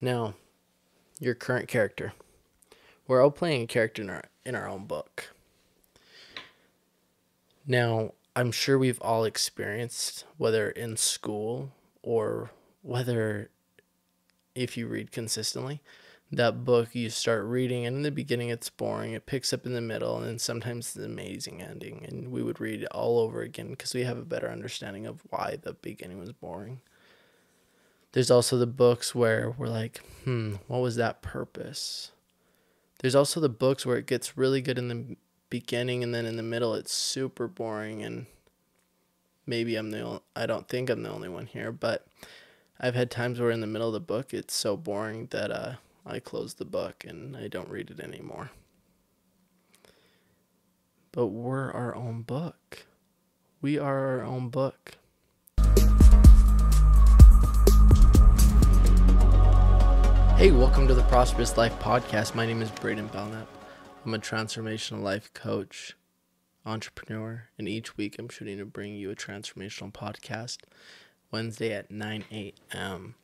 Now, your current character. We're all playing a character in our in our own book. Now, I'm sure we've all experienced whether in school or whether if you read consistently, that book you start reading and in the beginning it's boring, it picks up in the middle and then sometimes it's an amazing ending and we would read it all over again because we have a better understanding of why the beginning was boring. There's also the books where we're like, hmm, what was that purpose? There's also the books where it gets really good in the beginning and then in the middle it's super boring and maybe I'm the only, I don't think I'm the only one here, but I've had times where in the middle of the book it's so boring that uh, I close the book and I don't read it anymore. But we're our own book. We are our own book. Hey, welcome to the Prosperous Life Podcast. My name is Braiden Belnap. I'm a transformational life coach, entrepreneur, and each week I'm shooting to bring you a transformational podcast Wednesday at 9 a.m.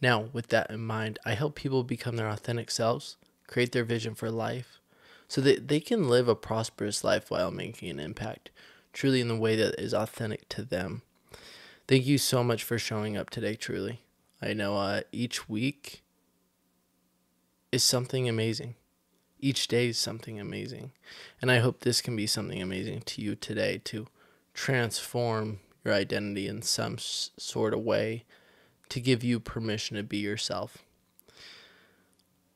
Now, with that in mind, I help people become their authentic selves, create their vision for life, so that they can live a prosperous life while making an impact, truly in the way that is authentic to them. Thank you so much for showing up today, truly. I know uh, each week is something amazing. Each day is something amazing. And I hope this can be something amazing to you today to transform your identity in some sort of way to give you permission to be yourself.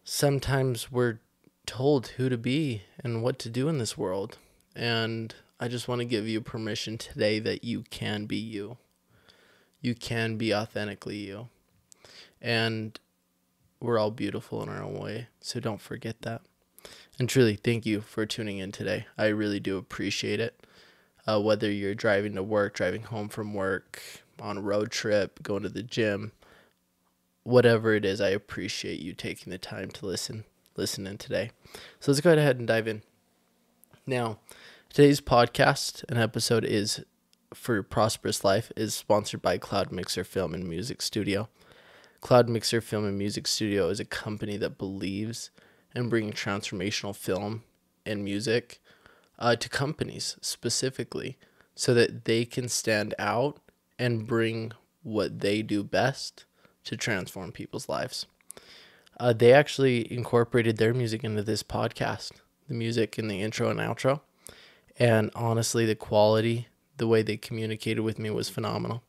Sometimes we're told who to be and what to do in this world. And I just want to give you permission today that you can be you. You can be authentically you. And we're all beautiful in our own way. So don't forget that. And truly, thank you for tuning in today. I really do appreciate it. Uh, whether you're driving to work, driving home from work, on a road trip, going to the gym, whatever it is, I appreciate you taking the time to listen, listen in today. So let's go ahead and dive in. Now, today's podcast and episode is for Prosperous Life is sponsored by Cloud Mixer Film and Music Studio. Cloud Mixer Film and Music Studio is a company that believes in bringing transformational film and music uh, to companies specifically so that they can stand out and bring what they do best to transform people's lives. Uh, they actually incorporated their music into this podcast, the music in the intro and outro. And honestly, the quality, the way they communicated with me was phenomenal.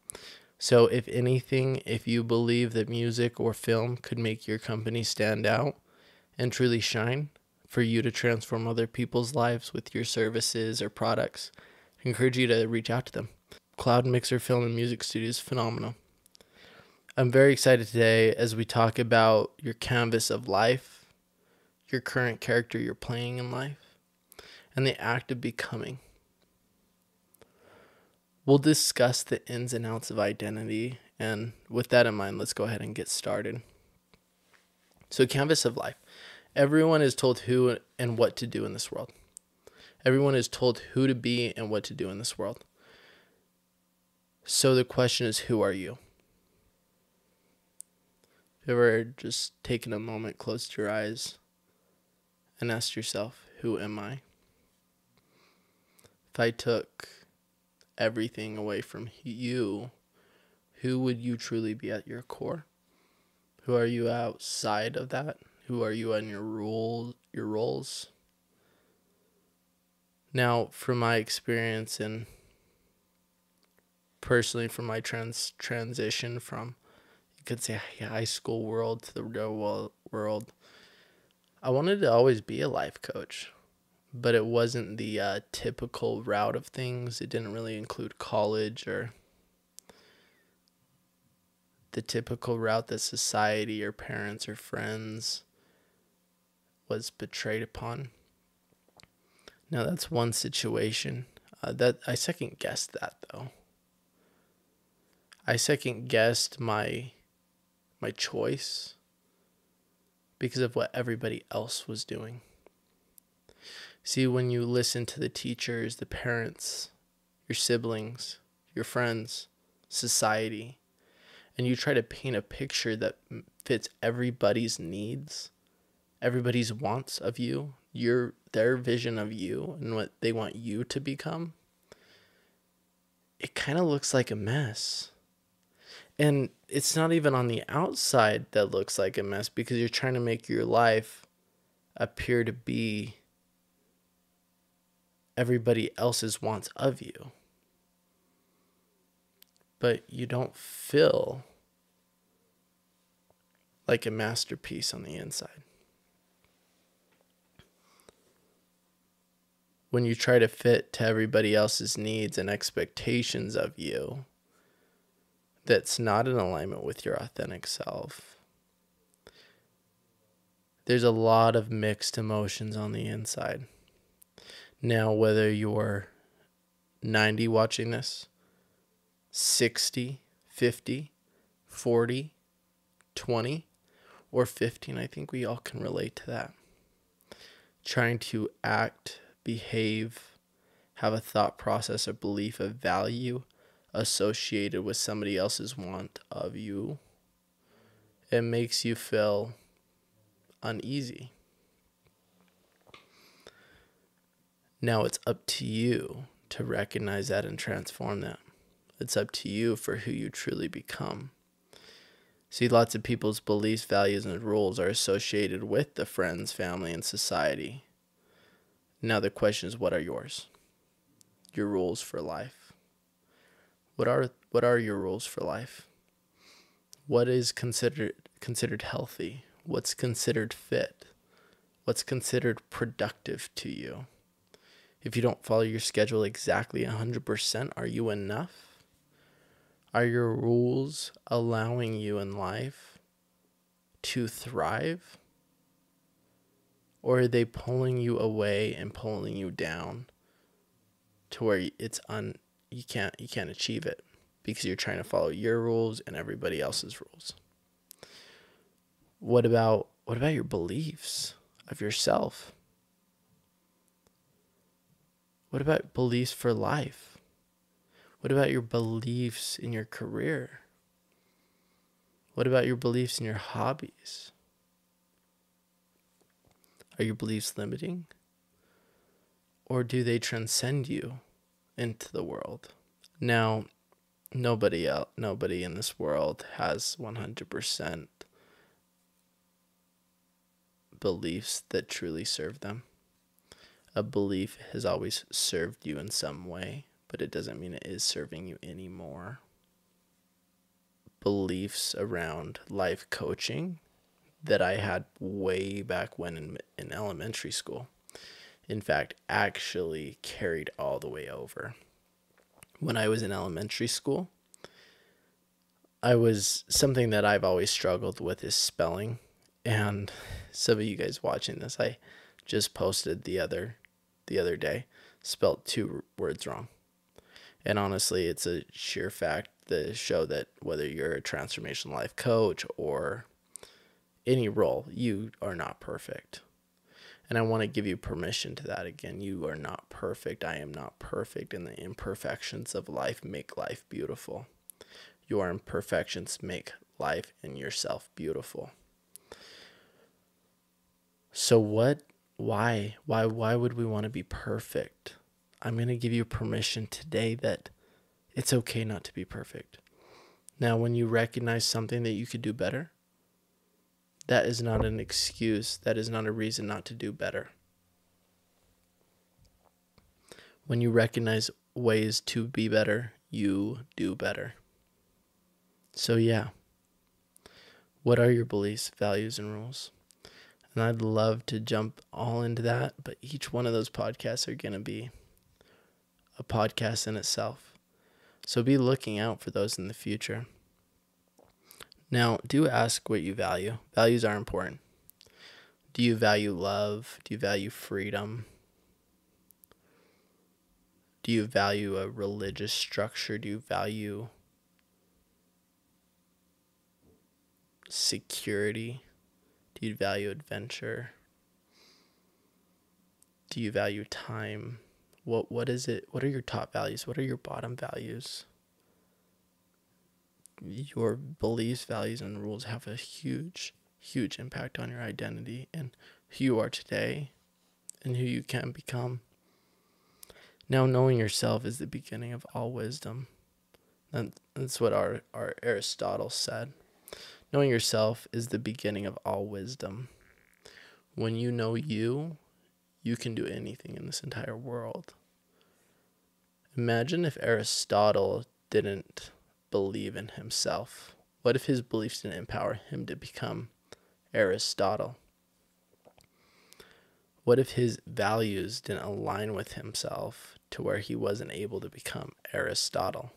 So, if anything, if you believe that music or film could make your company stand out and truly shine for you to transform other people's lives with your services or products, I encourage you to reach out to them. Cloud Mixer Film and Music Studio is phenomenal. I'm very excited today as we talk about your canvas of life, your current character you're playing in life, and the act of becoming. We'll discuss the ins and outs of identity, and with that in mind, let's go ahead and get started. So, canvas of life. Everyone is told who and what to do in this world. Everyone is told who to be and what to do in this world. So the question is, who are you? Have you ever just taken a moment, closed your eyes, and asked yourself, who am I? If I took everything away from you, who would you truly be at your core? Who are you outside of that? Who are you in your role, your roles? Now, from my experience and personally from my trans transition from you could say high school world to the real world, I wanted to always be a life coach, but it wasn't the uh, typical route of things. It didn't really include college or the typical route that society or parents or friends was betrayed upon. Now that's one situation. Uh, that I second guessed that though. I second guessed my my choice because of what everybody else was doing. See, when you listen to the teachers, the parents, your siblings, your friends, society, and you try to paint a picture that fits everybody's needs, everybody's wants of you, your their vision of you and what they want you to become, it kind of looks like a mess. And it's not even on the outside that looks like a mess because you're trying to make your life appear to be everybody else's wants of you. But you don't feel like a masterpiece on the inside. When you try to fit to everybody else's needs and expectations of you, that's not in alignment with your authentic self. There's a lot of mixed emotions on the inside. Now, whether you're 90 watching this, 60, 50, 40, 20, or 15, I think we all can relate to that. Trying to act, behave, have a thought process, a belief, a value associated with somebody else's want of you, it makes you feel uneasy. Now it's up to you to recognize that and transform that. It's up to you for who you truly become. See, lots of people's beliefs, values, and rules are associated with the friends, family, and society. Now the question is, what are yours? Your rules for life. What are what are your rules for life? What is considered considered healthy? What's considered fit? What's considered productive to you? If you don't follow your schedule exactly 100%, are you enough? Are your rules allowing you in life to thrive? Or are they pulling you away and pulling you down to where it's un you can't you can't achieve it because you're trying to follow your rules and everybody else's rules? What about what about your beliefs of yourself? What about beliefs for life? What about your beliefs in your career? What about your beliefs in your hobbies? Are your beliefs limiting? Or do they transcend you into the world? Now, nobody else, nobody in this world has 100% beliefs that truly serve them. A belief has always served you in some way, but it doesn't mean it is serving you anymore. Beliefs around life coaching that I had way back when in, in elementary school. In fact, actually carried all the way over. When I was in elementary school, I was something that I've always struggled with is spelling. And some of you guys watching this, I just posted the other the other day, spelt two words wrong. And honestly, it's a sheer fact to show that whether you're a transformation life coach or any role, you are not perfect. And I want to give you permission to that again. You are not perfect. I am not perfect. And the imperfections of life make life beautiful. Your imperfections make life and yourself beautiful. So, what, why, why, why would we want to be perfect? I'm going to give you permission today that it's okay not to be perfect. Now, when you recognize something that you could do better, that is not an excuse. That is not a reason not to do better. When you recognize ways to be better, you do better. So, yeah. What are your beliefs, values, and rules? And I'd love to jump all into that, but each one of those podcasts are going to be a podcast in itself. So be looking out for those in the future. Now, do ask what you value. Values are important. Do you value love? Do you value freedom? Do you value a religious structure? Do you value security? Do you value adventure? Do you value time? What what is it? What are your top values? What are your bottom values? your beliefs, values, and rules have a huge, huge impact on your identity and who you are today and who you can become. Now, knowing yourself is the beginning of all wisdom. And that's what our, our Aristotle said. Knowing yourself is the beginning of all wisdom. When you know you, you can do anything in this entire world. Imagine if Aristotle didn't believe in himself. What if his beliefs didn't empower him to become Aristotle? What if his values didn't align with himself to where he wasn't able to become Aristotle?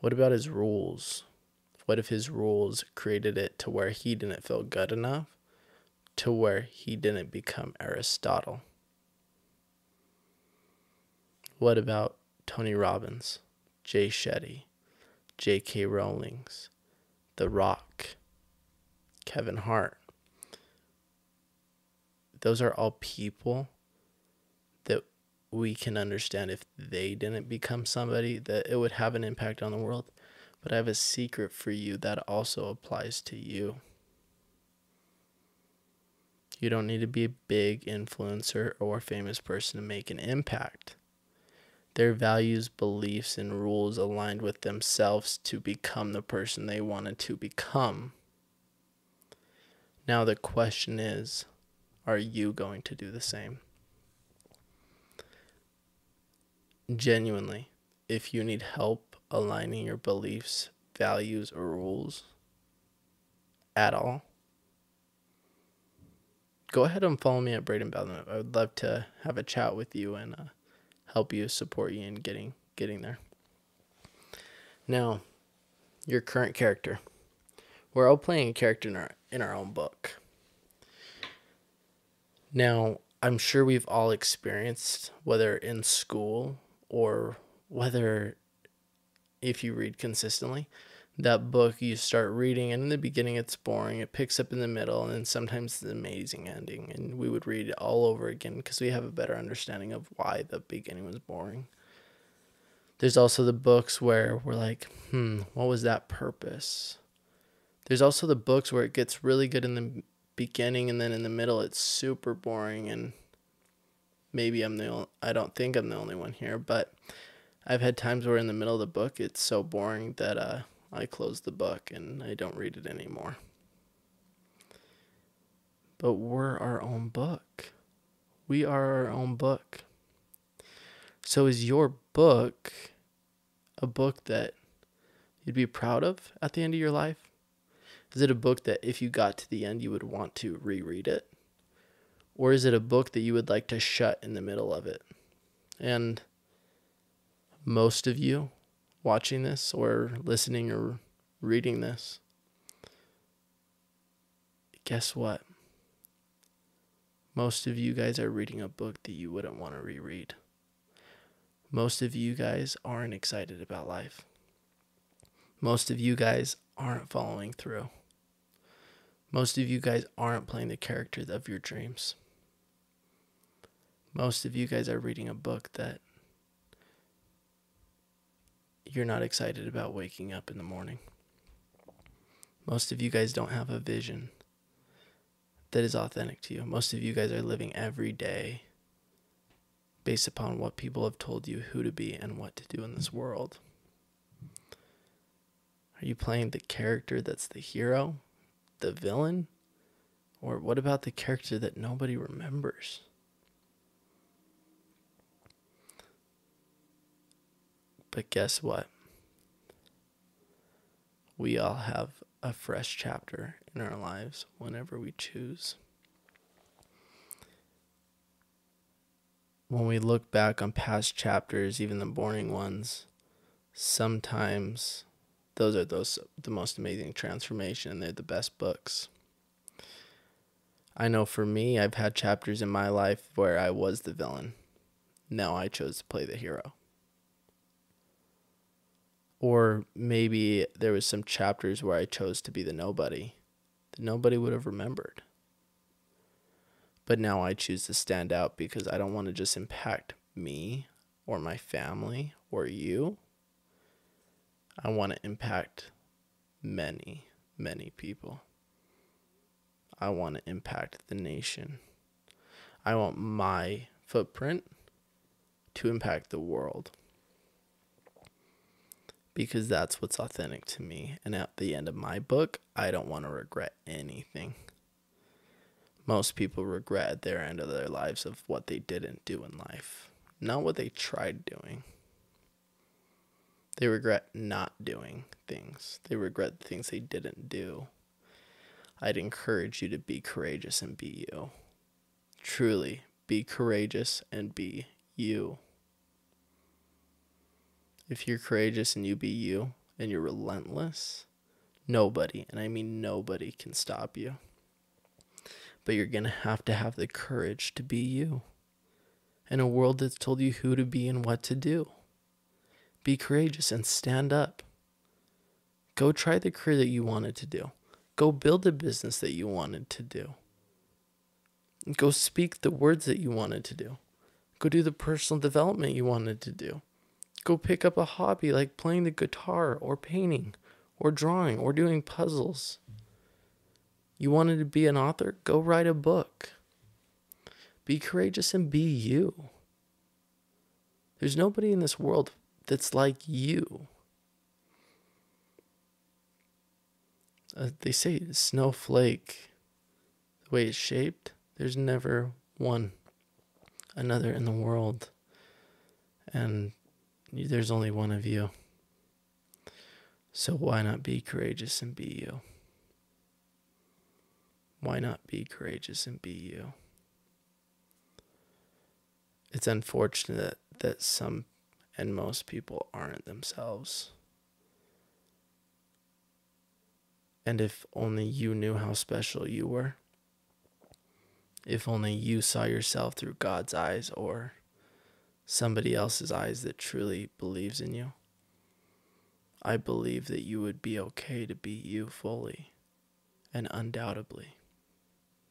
What about his rules? What if his rules created it to where he didn't feel good enough to where he didn't become Aristotle? What about Tony Robbins, Jay Shetty, J.K. Rowling's, The Rock, Kevin Hart? Those are all people that we can understand if they didn't become somebody that it would have an impact on the world. But I have a secret for you that also applies to you. You don't need to be a big influencer or famous person to make an impact. Their values, beliefs, and rules aligned with themselves to become the person they wanted to become. Now, the question is are you going to do the same? Genuinely, if you need help aligning your beliefs, values, or rules at all, go ahead and follow me at Braiden Belnap. I would love to have a chat with you and uh, help you, support you in getting getting there. Now, your current character. We're all playing a character in our in our own book. Now, I'm sure we've all experienced whether in school or whether if you read consistently, that book you start reading and in the beginning it's boring. It picks up in the middle and then sometimes it's an amazing ending and we would read it all over again because we have a better understanding of why the beginning was boring. There's also the books where we're like hmm what was that purpose? There's also the books where it gets really good in the beginning and then in the middle it's super boring and maybe i'm the only, i don't think i'm the only one here but i've had times where in the middle of the book it's so boring that uh I close the book and I don't read it anymore. But we're our own book. We are our own book. So is your book a book that you'd be proud of at the end of your life? Is it a book that if you got to the end you would want to reread it? Or is it a book that you would like to shut in the middle of it? And most of you watching this or listening or reading this, guess what? Most of you guys are reading a book that you wouldn't want to reread. Most of you guys aren't excited about life. Most of you guys aren't following through. Most of you guys aren't playing the character of your dreams. Most of you guys are reading a book that you're not excited about waking up in the morning. Most of you guys don't have a vision that is authentic to you. Most of you guys are living every day based upon what people have told you who to be and what to do in this world. Are you playing the character that's the hero, the villain? Or what about the character that nobody remembers? But guess what? We all have a fresh chapter in our lives whenever we choose. When we look back on past chapters, even the boring ones, sometimes those are those the most amazing transformation and they're the best books. I know for me, I've had chapters in my life where I was the villain. Now I chose to play the hero or maybe there was some chapters where I chose to be the nobody that nobody would have remembered. But now I choose to stand out because I don't want to just impact me or my family or you. I want to impact many, many people. I want to impact the nation. I want my footprint to impact the world. Because that's what's authentic to me. And at the end of my book, I don't want to regret anything. Most people regret their end of their lives of what they didn't do in life, not what they tried doing. They regret not doing things. They regret the things they didn't do. I'd encourage you to be courageous and be you. Truly, be courageous and be you. If you're courageous and you be you and you're relentless, nobody, and I mean nobody, can stop you. But you're going to have to have the courage to be you in a world that's told you who to be and what to do. Be courageous and stand up. Go try the career that you wanted to do. Go build the business that you wanted to do. Go speak the words that you wanted to do. Go do the personal development you wanted to do. Go pick up a hobby like playing the guitar or painting or drawing or doing puzzles. You wanted to be an author? Go write a book. Be courageous and be you. There's nobody in this world that's like you. Uh, they say snowflake, the way it's shaped, there's never one another in the world. And there's only one of you. So why not be courageous and be you? Why not be courageous and be you? It's unfortunate that some and most people aren't themselves. And if only you knew how special you were. If only you saw yourself through God's eyes or somebody else's eyes that truly believes in you. I believe that you would be okay to be you fully and undoubtedly.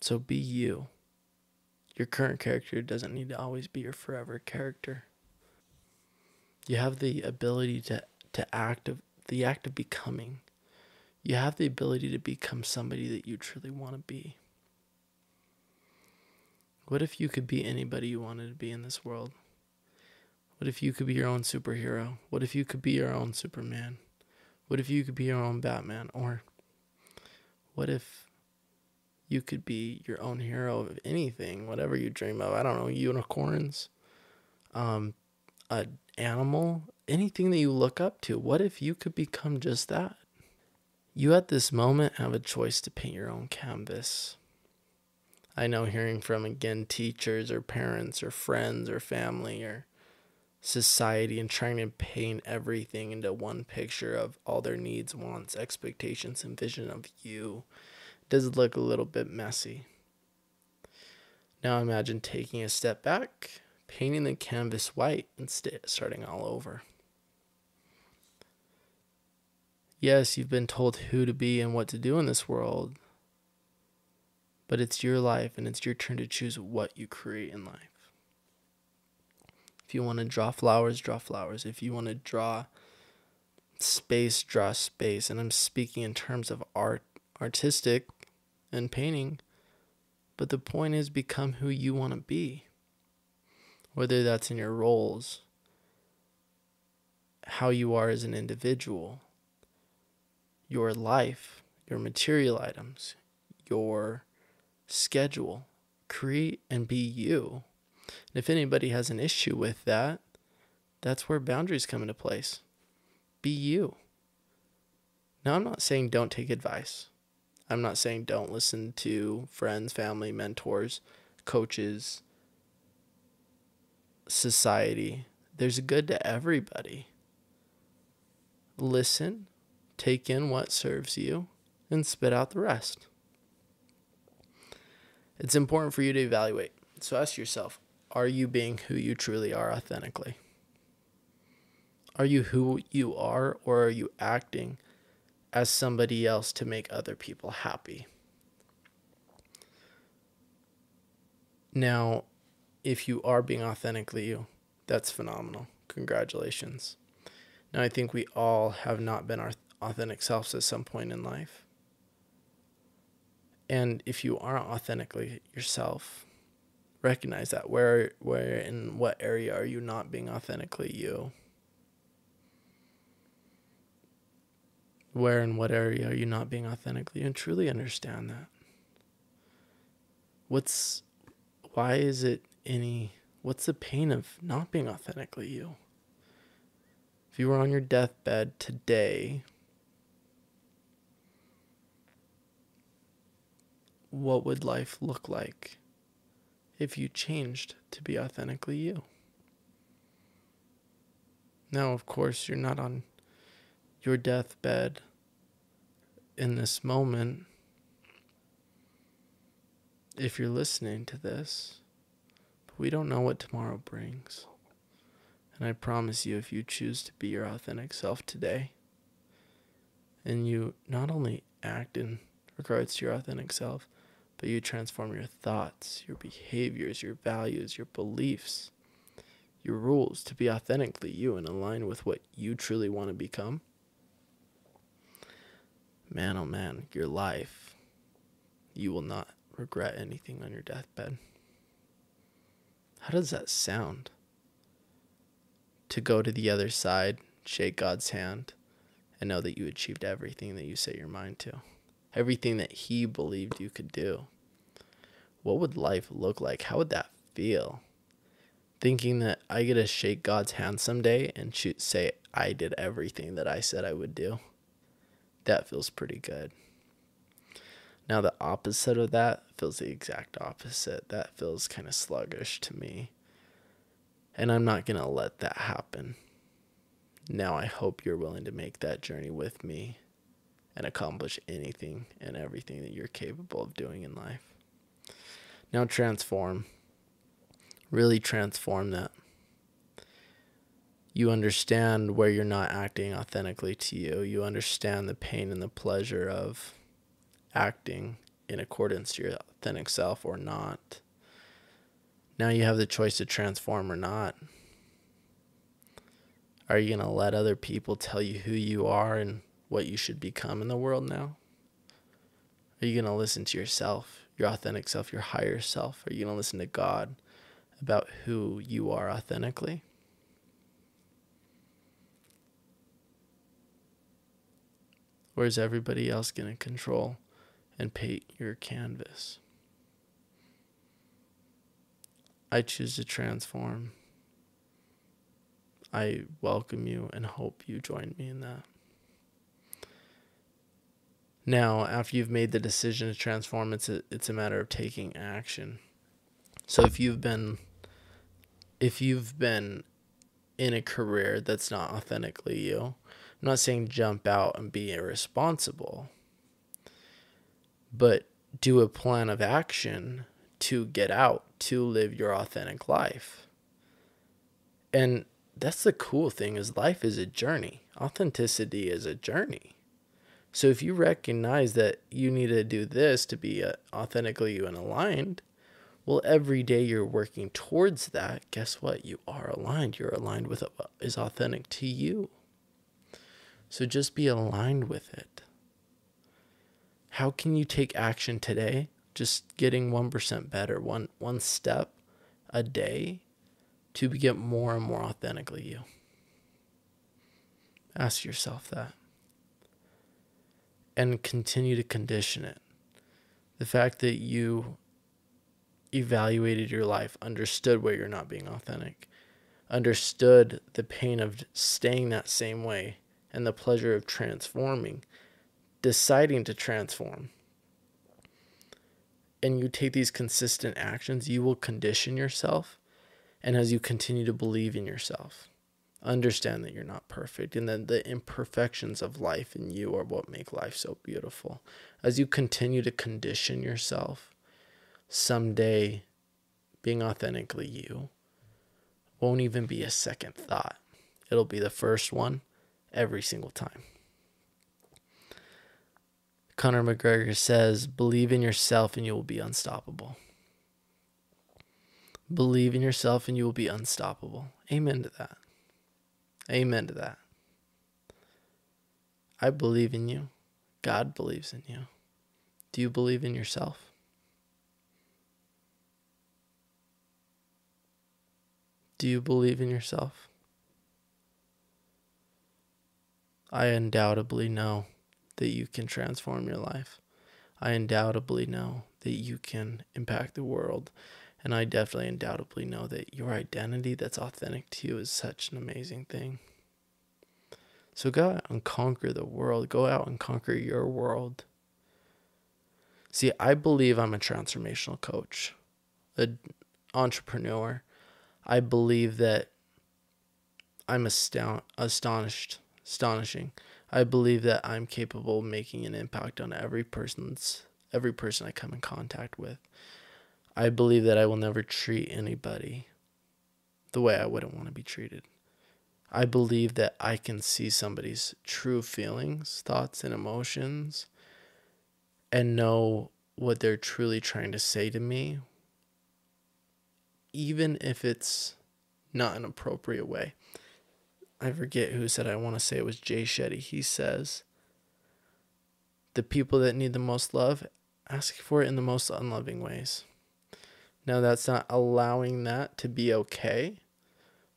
So be you. Your current character doesn't need to always be your forever character. You have the ability to, to act of the act of becoming. You have the ability to become somebody that you truly want to be. What if you could be anybody you wanted to be in this world? What if you could be your own superhero? What if you could be your own Superman? What if you could be your own Batman? Or what if you could be your own hero of anything, whatever you dream of? I don't know, unicorns, um, a animal, anything that you look up to. What if you could become just that? You at this moment have a choice to paint your own canvas. I know hearing from again teachers or parents or friends or family or society and trying to paint everything into one picture of all their needs, wants, expectations, and vision of you does look a little bit messy. Now imagine taking a step back painting the canvas white and st- starting all over. Yes, you've been told who to be and what to do in this world, but it's your life and it's your turn to choose what you create in life. If you want to draw flowers, draw flowers. If you want to draw space, draw space. And I'm speaking in terms of art, artistic and painting. But the point is become who you want to be whether that's in your roles, how you are as an individual, your life, your material items, your schedule. Create and be you. And if anybody has an issue with that, that's where boundaries come into place. Be you. Now, I'm not saying don't take advice. I'm not saying don't listen to friends, family, mentors, coaches, society. There's good to everybody. Listen, take in what serves you, and spit out the rest. It's important for you to evaluate. So ask yourself are you being who you truly are authentically? Are you who you are, or are you acting as somebody else to make other people happy? Now, if you are being authentically you, that's phenomenal. Congratulations. Now, I think we all have not been our authentic selves at some point in life. And if you aren't authentically yourself, recognize that. Where, where, in what area are you not being authentically you? Where in what area are you not being authentically you? And truly understand that. What's, why is it any, what's the pain of not being authentically you? If you were on your deathbed today, what would life look like if you changed to be authentically you? Now, of course, you're not on your deathbed in this moment. If you're listening to this, but we don't know what tomorrow brings. And I promise you, if you choose to be your authentic self today, and you not only act in regards to your authentic self, you transform your thoughts, your behaviors, your values, your beliefs, your rules to be authentically you and align with what you truly want to become. Man, oh man, your life, you will not regret anything on your deathbed. How does that sound? To go to the other side, shake God's hand, and know that you achieved everything that you set your mind to everything that he believed you could do. What would life look like? How would that feel? Thinking that I get to shake God's hand someday and shoot, say I did everything that I said I would do. That feels pretty good. Now, the opposite of that feels the exact opposite. That feels kind of sluggish to me. And I'm not going to let that happen. Now, I hope you're willing to make that journey with me and accomplish anything and everything that you're capable of doing in life. Now transform. Really transform that. You understand where you're not acting authentically to you. You understand the pain and the pleasure of acting in accordance to your authentic self or not. Now you have the choice to transform or not. Are you going to let other people tell you who you are and what you should become in the world now? Are you going to listen to yourself, your authentic self, your higher self? Are you going to listen to God about who you are authentically? Or is everybody else going to control and paint your canvas? I choose to transform. I welcome you and hope you join me in that. Now, after you've made the decision to transform, it's a it's a matter of taking action. So if you've been if you've been in a career that's not authentically you, I'm not saying jump out and be irresponsible, but do a plan of action to get out, to live your authentic life. And that's the cool thing is life is a journey. Authenticity is a journey. So if you recognize that you need to do this to be uh, authentically you and aligned, well, every day you're working towards that. Guess what? You are aligned. You're aligned with what is authentic to you. So just be aligned with it. How can you take action today? Just getting 1% better, one, one step a day to get more and more authentically you. Ask yourself that and continue to condition it. The fact that you evaluated your life, understood where you're not being authentic, understood the pain of staying that same way and the pleasure of transforming, deciding to transform. And you take these consistent actions, you will condition yourself. And as you continue to believe in yourself, understand that you're not perfect and that the imperfections of life in you are what make life so beautiful. As you continue to condition yourself, someday being authentically you won't even be a second thought. It'll be the first one every single time. Conor McGregor says, Believe in yourself and you will be unstoppable. Believe in yourself and you will be unstoppable. Amen to that. Amen to that. I believe in you. God believes in you. Do you believe in yourself? Do you believe in yourself? I undoubtedly know that you can transform your life. I undoubtedly know that you can impact the world. And I definitely undoubtedly know that your identity that's authentic to you is such an amazing thing. So go out and conquer the world. Go out and conquer your world. See, I believe I'm a transformational coach, an entrepreneur, I believe that I'm astound, astonished, astonishing. I believe that I'm capable of making an impact on every person's every person I come in contact with. I believe that I will never treat anybody the way I wouldn't want to be treated. I believe that I can see somebody's true feelings, thoughts, and emotions and know what they're truly trying to say to me even if it's not an appropriate way. I forget who said I want to say it was Jay Shetty. He says the people that need the most love ask for it in the most unloving ways. Now that's not allowing that to be okay,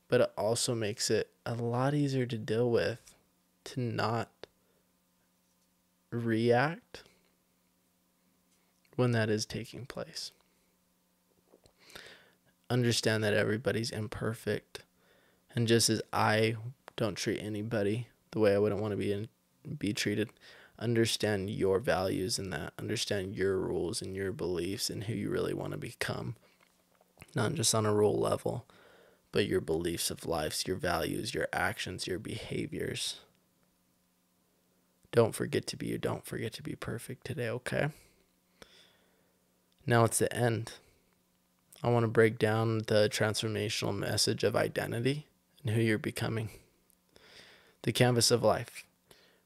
but it also makes it a lot easier to deal with to not react when that is taking place understand that everybody's imperfect. And just as I don't treat anybody the way I wouldn't want to be in, be treated, understand your values in that. Understand your rules and your beliefs and who you really want to become. Not just on a rule level, but your beliefs of life, your values, your actions, your behaviors. Don't forget to be you. Don't forget to be perfect today, okay? Now it's the end. I want to break down the transformational message of identity and who you're becoming. The canvas of life.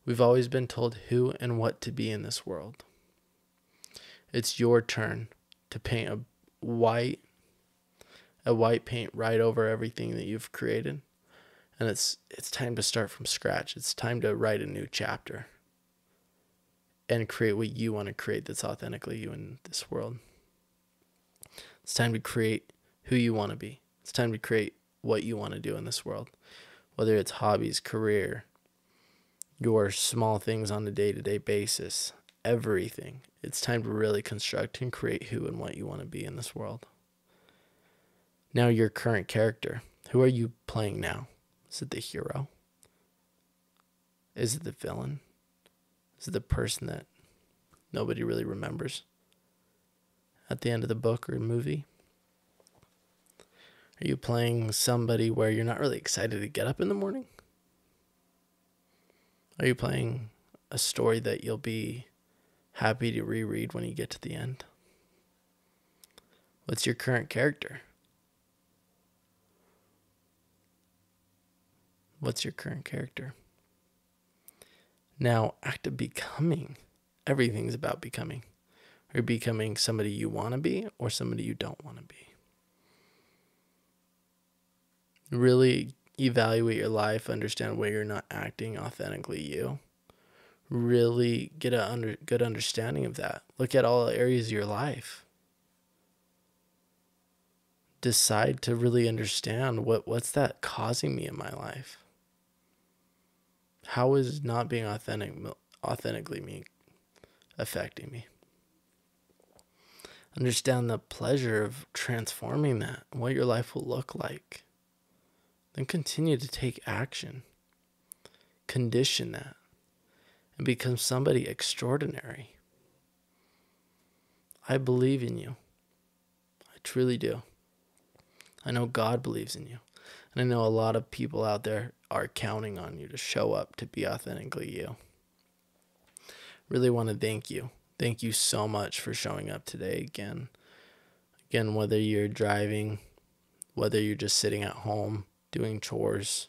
We've always been told who and what to be in this world. It's your turn to paint a white a white paint right over everything that you've created. And it's it's time to start from scratch. It's time to write a new chapter and create what you want to create that's authentically you in this world. It's time to create who you want to be. It's time to create what you want to do in this world, whether it's hobbies, career, your small things on a day to day basis, everything. It's time to really construct and create who and what you want to be in this world. Now, your current character. Who are you playing now? Is it the hero? Is it the villain? Is it the person that nobody really remembers? at the end of the book or movie? Are you playing somebody where you're not really excited to get up in the morning? Are you playing a story that you'll be happy to reread when you get to the end? What's your current character? What's your current character? Now, act of becoming. Everything's about becoming. Are you becoming somebody you want to be or somebody you don't want to be? Really evaluate your life, understand where you're not acting authentically you. Really get a under, good understanding of that. Look at all areas of your life. Decide to really understand what, what's that causing me in my life. How is not being authentic authentically me affecting me? Understand the pleasure of transforming that, what your life will look like. Then continue to take action. Condition that and become somebody extraordinary. I believe in you. I truly do. I know God believes in you. And I know a lot of people out there are counting on you to show up to be authentically you. Really want to thank you Thank you so much for showing up today again. Again, whether you're driving, whether you're just sitting at home doing chores,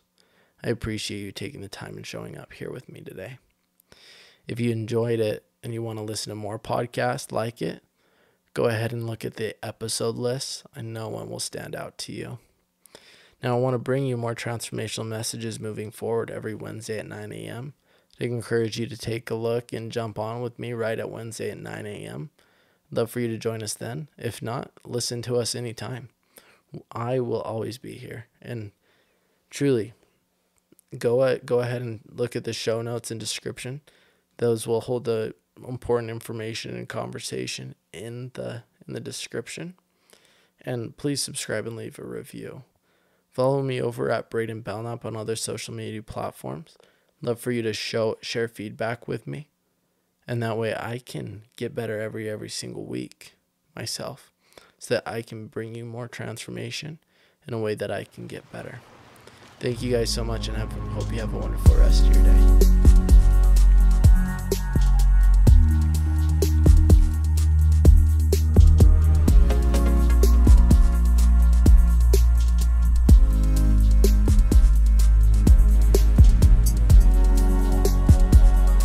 I appreciate you taking the time and showing up here with me today. If you enjoyed it and you want to listen to more podcasts like it, go ahead and look at the episode list. I know one will stand out to you. Now, I want to bring you more transformational messages moving forward every Wednesday at 9 a.m. I'd encourage you to take a look and jump on with me right at Wednesday at 9 a.m. Love for you to join us then. If not, listen to us anytime. I will always be here. And truly, go at, go ahead and look at the show notes and description. Those will hold the important information and conversation in the in the description. And please subscribe and leave a review. Follow me over at Braiden Belnap on other social media platforms. Love for you to show share feedback with me. And that way I can get better every every single week myself. So that I can bring you more transformation in a way that I can get better. Thank you guys so much and have, hope you have a wonderful rest of your day.